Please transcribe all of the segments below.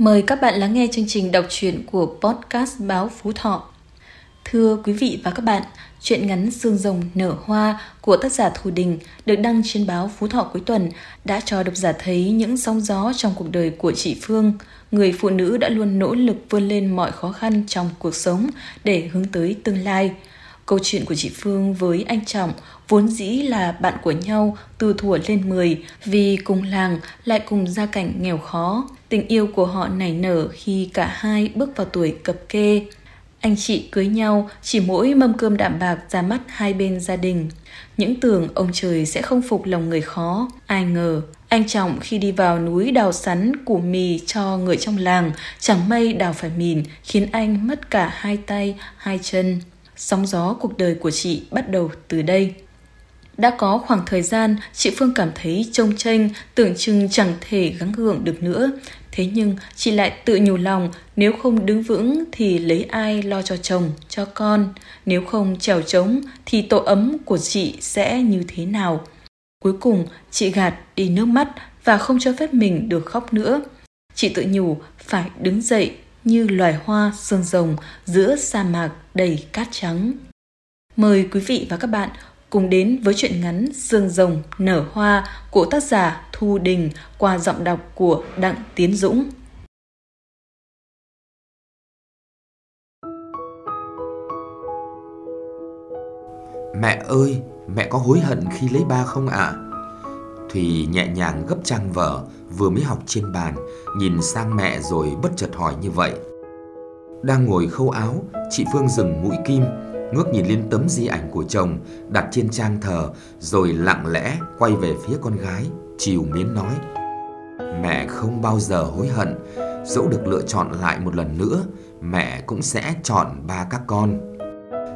Mời các bạn lắng nghe chương trình đọc truyện của podcast Báo Phú Thọ. Thưa quý vị và các bạn, truyện ngắn Sương rồng nở hoa của tác giả Thù Đình được đăng trên báo Phú Thọ cuối tuần đã cho độc giả thấy những sóng gió trong cuộc đời của chị Phương, người phụ nữ đã luôn nỗ lực vươn lên mọi khó khăn trong cuộc sống để hướng tới tương lai. Câu chuyện của chị Phương với anh Trọng vốn dĩ là bạn của nhau từ thuở lên 10 vì cùng làng lại cùng gia cảnh nghèo khó. Tình yêu của họ nảy nở khi cả hai bước vào tuổi cập kê. Anh chị cưới nhau chỉ mỗi mâm cơm đạm bạc ra mắt hai bên gia đình. Những tưởng ông trời sẽ không phục lòng người khó. Ai ngờ, anh Trọng khi đi vào núi đào sắn củ mì cho người trong làng, chẳng may đào phải mìn khiến anh mất cả hai tay, hai chân. Sóng gió cuộc đời của chị bắt đầu từ đây. Đã có khoảng thời gian chị Phương cảm thấy trông tranh, tưởng chừng chẳng thể gắng gượng được nữa. Thế nhưng chị lại tự nhủ lòng nếu không đứng vững thì lấy ai lo cho chồng, cho con. Nếu không trèo trống thì tổ ấm của chị sẽ như thế nào? Cuối cùng chị gạt đi nước mắt và không cho phép mình được khóc nữa. Chị tự nhủ phải đứng dậy như loài hoa sương rồng giữa sa mạc đầy cát trắng. Mời quý vị và các bạn cùng đến với truyện ngắn Sương rồng nở hoa của tác giả Thu Đình qua giọng đọc của Đặng Tiến Dũng. Mẹ ơi, mẹ có hối hận khi lấy ba không ạ? À? Thùy nhẹ nhàng gấp trang vở vừa mới học trên bàn, nhìn sang mẹ rồi bất chợt hỏi như vậy. Đang ngồi khâu áo, chị Phương dừng mũi kim, ngước nhìn lên tấm di ảnh của chồng đặt trên trang thờ rồi lặng lẽ quay về phía con gái, chiều mến nói. Mẹ không bao giờ hối hận, dẫu được lựa chọn lại một lần nữa, mẹ cũng sẽ chọn ba các con.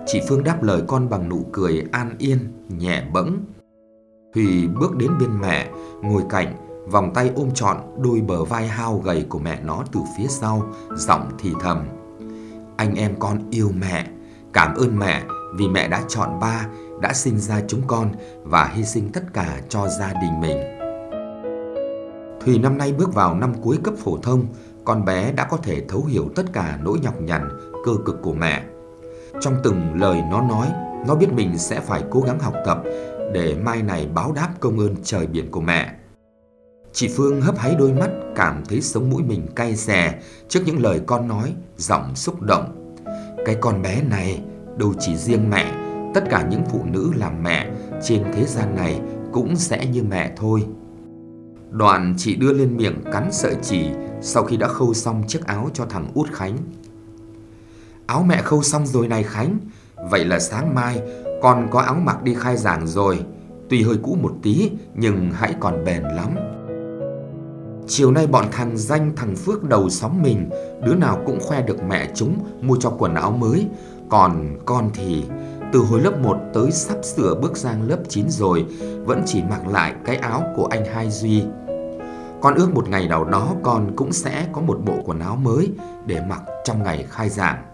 Chị Phương đáp lời con bằng nụ cười an yên, nhẹ bẫng. Thùy bước đến bên mẹ, ngồi cạnh, vòng tay ôm trọn đôi bờ vai hao gầy của mẹ nó từ phía sau, giọng thì thầm. Anh em con yêu mẹ, cảm ơn mẹ vì mẹ đã chọn ba, đã sinh ra chúng con và hy sinh tất cả cho gia đình mình. Thùy năm nay bước vào năm cuối cấp phổ thông, con bé đã có thể thấu hiểu tất cả nỗi nhọc nhằn, cơ cực của mẹ. Trong từng lời nó nói, nó biết mình sẽ phải cố gắng học tập để mai này báo đáp công ơn trời biển của mẹ. Chị Phương hấp háy đôi mắt cảm thấy sống mũi mình cay xè trước những lời con nói, giọng xúc động. Cái con bé này đâu chỉ riêng mẹ, tất cả những phụ nữ làm mẹ trên thế gian này cũng sẽ như mẹ thôi. Đoạn chị đưa lên miệng cắn sợi chỉ sau khi đã khâu xong chiếc áo cho thằng Út Khánh. Áo mẹ khâu xong rồi này Khánh, vậy là sáng mai con có áo mặc đi khai giảng rồi. Tuy hơi cũ một tí, nhưng hãy còn bền lắm. Chiều nay bọn thằng danh, thằng Phước đầu xóm mình, Đứa nào cũng khoe được mẹ chúng mua cho quần áo mới Còn con thì, từ hồi lớp 1 tới sắp sửa bước sang lớp 9 rồi, Vẫn chỉ mặc lại cái áo của anh Hai Duy Con ước một ngày nào đó con cũng sẽ có một bộ quần áo mới Để mặc trong ngày khai giảng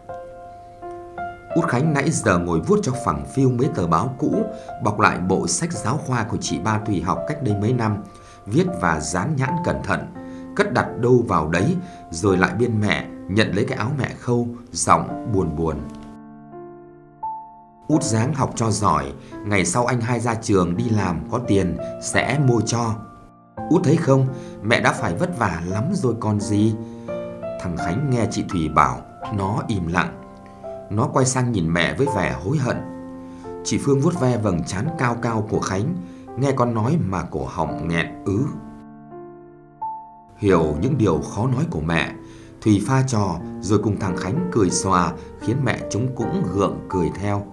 Út Khánh nãy giờ ngồi vuốt cho phẳng phiu mấy tờ báo cũ Bọc lại bộ sách giáo khoa của chị Ba Thùy học cách đây mấy năm viết và dán nhãn cẩn thận, cất đặt đâu vào đấy, rồi lại bên mẹ nhận lấy cái áo mẹ khâu, giọng buồn buồn. Út dáng học cho giỏi, ngày sau anh hai ra trường đi làm có tiền sẽ mua cho. Út thấy không, mẹ đã phải vất vả lắm rồi còn gì. Thằng Khánh nghe chị Thủy bảo, nó im lặng. Nó quay sang nhìn mẹ với vẻ hối hận. Chị Phương vuốt ve vầng trán cao cao của Khánh, Nghe con nói mà cổ họng nghẹn ứ. Hiểu những điều khó nói của mẹ Thùy pha trò rồi cùng thằng Khánh cười xòa Khiến mẹ chúng cũng gượng cười theo.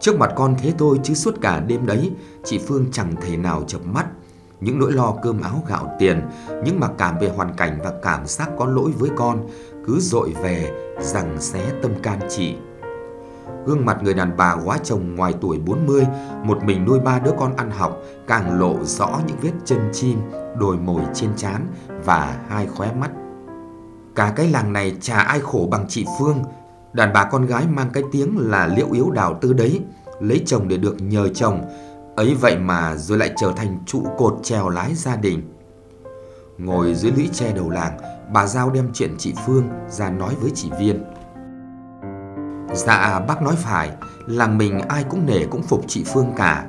Trước mặt con thế thôi chứ suốt cả đêm đấy Chị Phương chẳng thể nào chập mắt. Những nỗi lo cơm áo gạo tiền Những mặc cảm về hoàn cảnh và cảm giác có lỗi với con cứ dội về rằng xé tâm can chị Gương mặt người đàn bà quá chồng ngoài tuổi 40, một mình nuôi ba đứa con ăn học, càng lộ rõ những vết chân chim, đồi mồi trên trán và hai khóe mắt. Cả cái làng này chả ai khổ bằng chị Phương. Đàn bà con gái mang cái tiếng là liệu yếu đào tư đấy, lấy chồng để được nhờ chồng. Ấy vậy mà rồi lại trở thành trụ cột trèo lái gia đình. Ngồi dưới lũy tre đầu làng, bà Giao đem chuyện chị Phương ra nói với chị Viên. Dạ bác nói phải, làng mình ai cũng nể cũng phục chị Phương cả.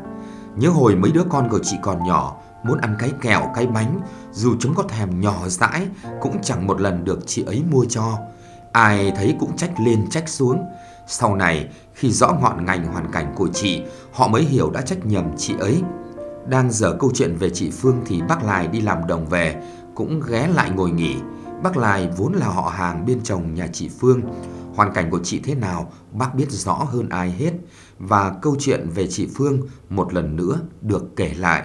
Nhớ hồi mấy đứa con của chị còn nhỏ, muốn ăn cái kẹo, cái bánh, dù chúng có thèm nhỏ dãi, cũng chẳng một lần được chị ấy mua cho. Ai thấy cũng trách lên trách xuống. Sau này, khi rõ ngọn ngành hoàn cảnh của chị, họ mới hiểu đã trách nhầm chị ấy. Đang dở câu chuyện về chị Phương thì bác Lài đi làm đồng về, cũng ghé lại ngồi nghỉ. Bác Lai vốn là họ hàng bên chồng nhà chị Phương. Hoàn cảnh của chị thế nào, bác biết rõ hơn ai hết và câu chuyện về chị Phương một lần nữa được kể lại.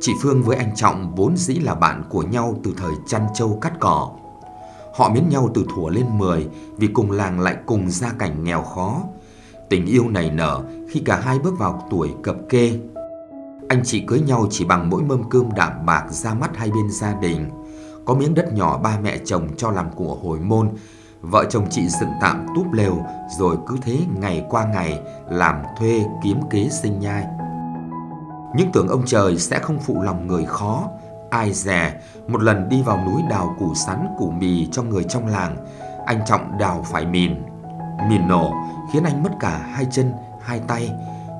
Chị Phương với anh Trọng vốn dĩ là bạn của nhau từ thời chăn trâu cắt cỏ. Họ mến nhau từ thủa lên 10 vì cùng làng lại cùng gia cảnh nghèo khó. Tình yêu này nở khi cả hai bước vào tuổi cập kê. Anh chị cưới nhau chỉ bằng mỗi mâm cơm đạm bạc ra mắt hai bên gia đình. Có miếng đất nhỏ ba mẹ chồng cho làm của hồi môn. Vợ chồng chị dựng tạm túp lều rồi cứ thế ngày qua ngày làm thuê kiếm kế sinh nhai. những tưởng ông trời sẽ không phụ lòng người khó Ai dè một lần đi vào núi đào củ sắn củ mì cho người trong làng Anh Trọng đào phải mìn Mìn nổ khiến anh mất cả hai chân, hai tay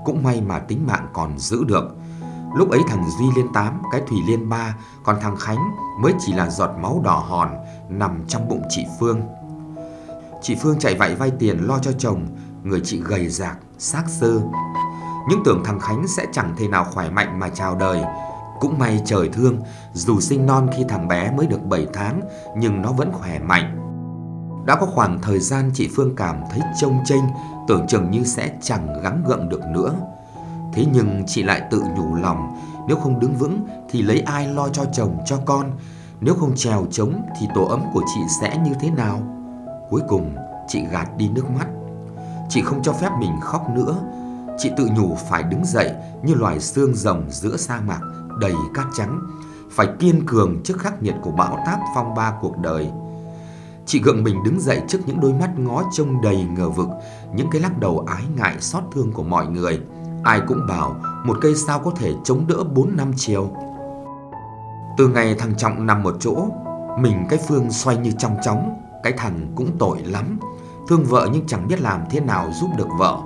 Cũng may mà tính mạng còn giữ được Lúc ấy thằng Duy lên 8, cái Thủy lên 3 Còn thằng Khánh mới chỉ là giọt máu đỏ hòn Nằm trong bụng chị Phương. Chị Phương chạy vạy vay tiền lo cho chồng Người chị gầy rạc, xác sơ những tưởng thằng Khánh sẽ chẳng thể nào khỏe mạnh mà chào đời. Cũng may trời thương Dù sinh non khi thằng bé mới được 7 tháng Nhưng nó vẫn khỏe mạnh. Đã có khoảng thời gian chị Phương cảm thấy trông chênh Tưởng chừng như sẽ chẳng gắng gượng được nữa. Thế nhưng chị lại tự nhủ lòng, Nếu không đứng vững thì lấy ai lo cho chồng, cho con? Nếu không trèo trống thì tổ ấm của chị sẽ như thế nào? Cuối cùng, chị gạt đi nước mắt. Chị không cho phép mình khóc nữa. Chị tự nhủ phải đứng dậy như loài xương rồng giữa sa mạc, đầy cát trắng. Phải kiên cường trước khắc nghiệt của bão táp phong ba cuộc đời. Chị gượng mình đứng dậy trước những đôi mắt ngó trông đầy ngờ vực, Những cái lắc đầu ái ngại, xót thương của mọi người. Ai cũng bảo một cây sao có thể chống đỡ 4 năm chiều. Từ ngày thằng Trọng nằm một chỗ, Mình cái Phương xoay như trong chóng, Cái thằng cũng tội lắm. Thương vợ nhưng chẳng biết làm thế nào giúp được vợ.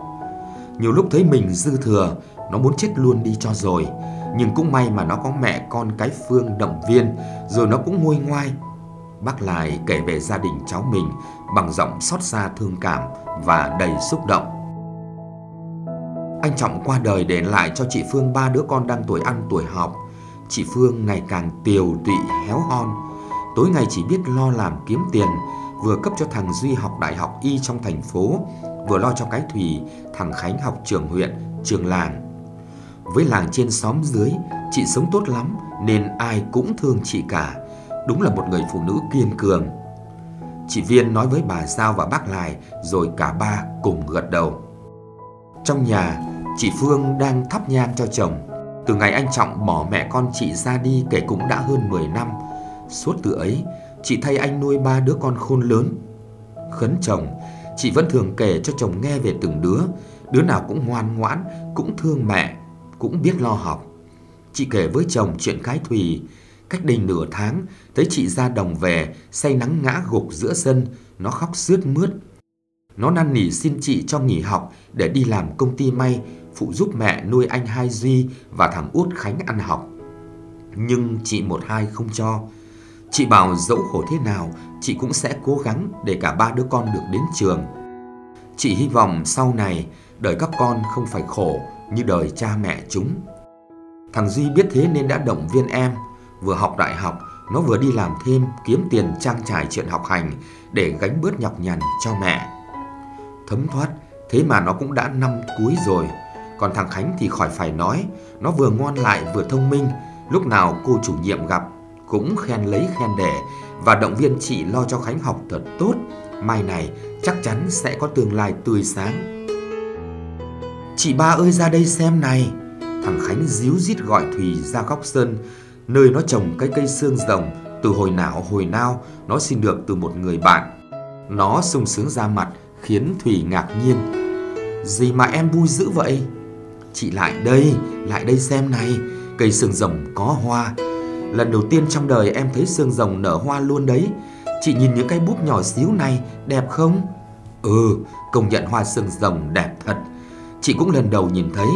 Nhiều lúc thấy mình dư thừa, Nó muốn chết luôn đi cho rồi. Nhưng cũng may mà nó có mẹ con cái Phương động viên, Rồi nó cũng nguôi ngoai. Bác lại kể về gia đình cháu mình Bằng giọng xót xa thương cảm Và đầy xúc động. Anh Trọng qua đời để lại cho chị Phương ba đứa con đang tuổi ăn tuổi học Chị Phương ngày càng tiều tụy héo hon Tối ngày chỉ biết lo làm kiếm tiền vừa cấp cho thằng Duy học đại học y trong thành phố, vừa lo cho cái Thùy, thằng Khánh học trường huyện, trường làng. Với làng trên xóm dưới, chị sống tốt lắm nên ai cũng thương chị cả. Đúng là một người phụ nữ kiên cường. Chị Viên nói với bà Giao và bác Lài, rồi cả ba cùng gật đầu. Trong nhà, chị Phương đang thắp nhang cho chồng. Từ ngày anh Trọng bỏ mẹ con chị ra đi kể cũng đã hơn 10 năm. Suốt từ ấy, Chị thay anh nuôi ba đứa con khôn lớn Khấn chồng Chị vẫn thường kể cho chồng nghe về từng đứa Đứa nào cũng ngoan ngoãn Cũng thương mẹ Cũng biết lo học Chị kể với chồng chuyện Khái Thùy Cách đây nửa tháng Thấy chị ra đồng về Say nắng ngã gục giữa sân Nó khóc sướt mướt Nó năn nỉ xin chị cho nghỉ học Để đi làm công ty may Phụ giúp mẹ nuôi anh Hai Duy Và thằng út Khánh ăn học Nhưng chị một hai không cho Chị bảo dẫu khổ thế nào, chị cũng sẽ cố gắng để cả ba đứa con được đến trường. Chị hy vọng sau này đời các con không phải khổ như đời cha mẹ chúng. Thằng Duy biết thế nên đã động viên em, vừa học đại học, nó vừa đi làm thêm kiếm tiền trang trải chuyện học hành để gánh bớt nhọc nhằn cho mẹ. Thấm thoát, thế mà nó cũng đã năm cuối rồi. Còn thằng Khánh thì khỏi phải nói, nó vừa ngoan lại vừa thông minh, lúc nào cô chủ nhiệm gặp cũng khen lấy khen để và động viên chị lo cho Khánh học thật tốt. Mai này chắc chắn sẽ có tương lai tươi sáng. Chị ba ơi ra đây xem này. Thằng Khánh díu dít gọi Thùy ra góc sân, nơi nó trồng cây cây xương rồng từ hồi nào hồi nào nó xin được từ một người bạn. Nó sung sướng ra mặt khiến Thùy ngạc nhiên. Gì mà em vui dữ vậy? Chị lại đây, lại đây xem này, cây sương rồng có hoa, Lần đầu tiên trong đời em thấy sương rồng nở hoa luôn đấy. Chị nhìn những cái búp nhỏ xíu này đẹp không? Ừ, công nhận hoa sương rồng đẹp thật. Chị cũng lần đầu nhìn thấy.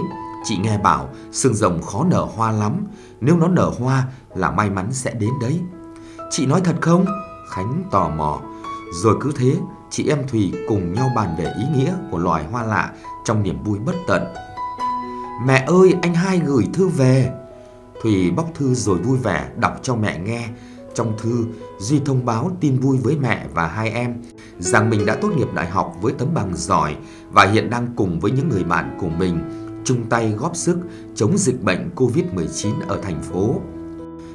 Chị nghe bảo sương rồng khó nở hoa lắm. Nếu nó nở hoa là may mắn sẽ đến đấy. Chị nói thật không? Khánh tò mò. Rồi cứ thế, chị em Thùy cùng nhau bàn về ý nghĩa của loài hoa lạ trong niềm vui bất tận. Mẹ ơi, anh hai gửi thư về. Thùy bóc thư rồi vui vẻ đọc cho mẹ nghe. Trong thư, Duy thông báo tin vui với mẹ và hai em rằng mình đã tốt nghiệp đại học với tấm bằng giỏi và hiện đang cùng với những người bạn của mình chung tay góp sức chống dịch bệnh Covid-19 ở thành phố.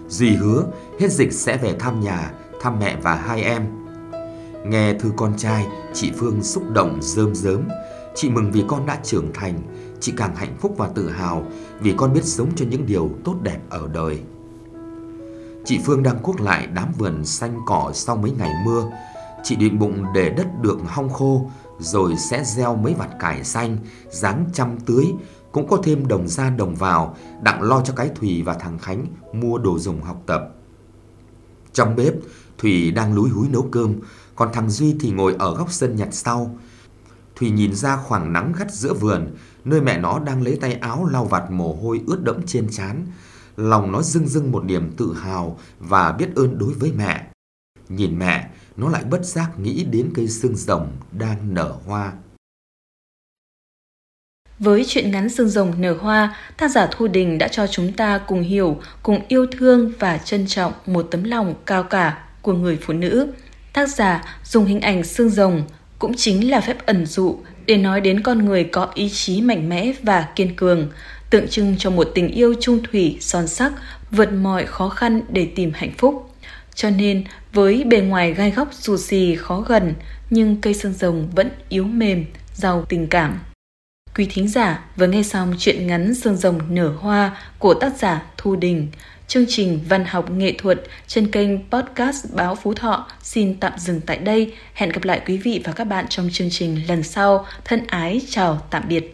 Duy hứa hết dịch sẽ về thăm nhà, thăm mẹ và hai em. Nghe thư con trai, chị Phương xúc động rơm rớm. Chị mừng vì con đã trưởng thành, chị càng hạnh phúc và tự hào vì con biết sống cho những điều tốt đẹp ở đời. Chị Phương đang cuốc lại đám vườn xanh cỏ sau mấy ngày mưa. Chị định bụng để đất được hong khô rồi sẽ gieo mấy vạt cải xanh, dáng chăm tưới, cũng có thêm đồng ra đồng vào, đặng lo cho cái Thùy và thằng Khánh mua đồ dùng học tập. Trong bếp, Thùy đang lúi húi nấu cơm, còn thằng Duy thì ngồi ở góc sân nhặt sau. Thùy nhìn ra khoảng nắng gắt giữa vườn, nơi mẹ nó đang lấy tay áo lau vặt mồ hôi ướt đẫm trên trán. Lòng nó dưng dưng một niềm tự hào và biết ơn đối với mẹ. Nhìn mẹ, nó lại bất giác nghĩ đến cây xương rồng đang nở hoa. Với chuyện ngắn xương rồng nở hoa, tác giả Thu Đình đã cho chúng ta cùng hiểu, cùng yêu thương và trân trọng một tấm lòng cao cả của người phụ nữ. Tác giả dùng hình ảnh xương rồng cũng chính là phép ẩn dụ để nói đến con người có ý chí mạnh mẽ và kiên cường, tượng trưng cho một tình yêu trung thủy, son sắc, vượt mọi khó khăn để tìm hạnh phúc. Cho nên, với bề ngoài gai góc dù gì khó gần, nhưng cây xương rồng vẫn yếu mềm, giàu tình cảm. Quý thính giả vừa nghe xong chuyện ngắn sương rồng nở hoa của tác giả Thu Đình. Chương trình văn học nghệ thuật trên kênh podcast Báo Phú Thọ xin tạm dừng tại đây. Hẹn gặp lại quý vị và các bạn trong chương trình lần sau. Thân ái, chào, tạm biệt.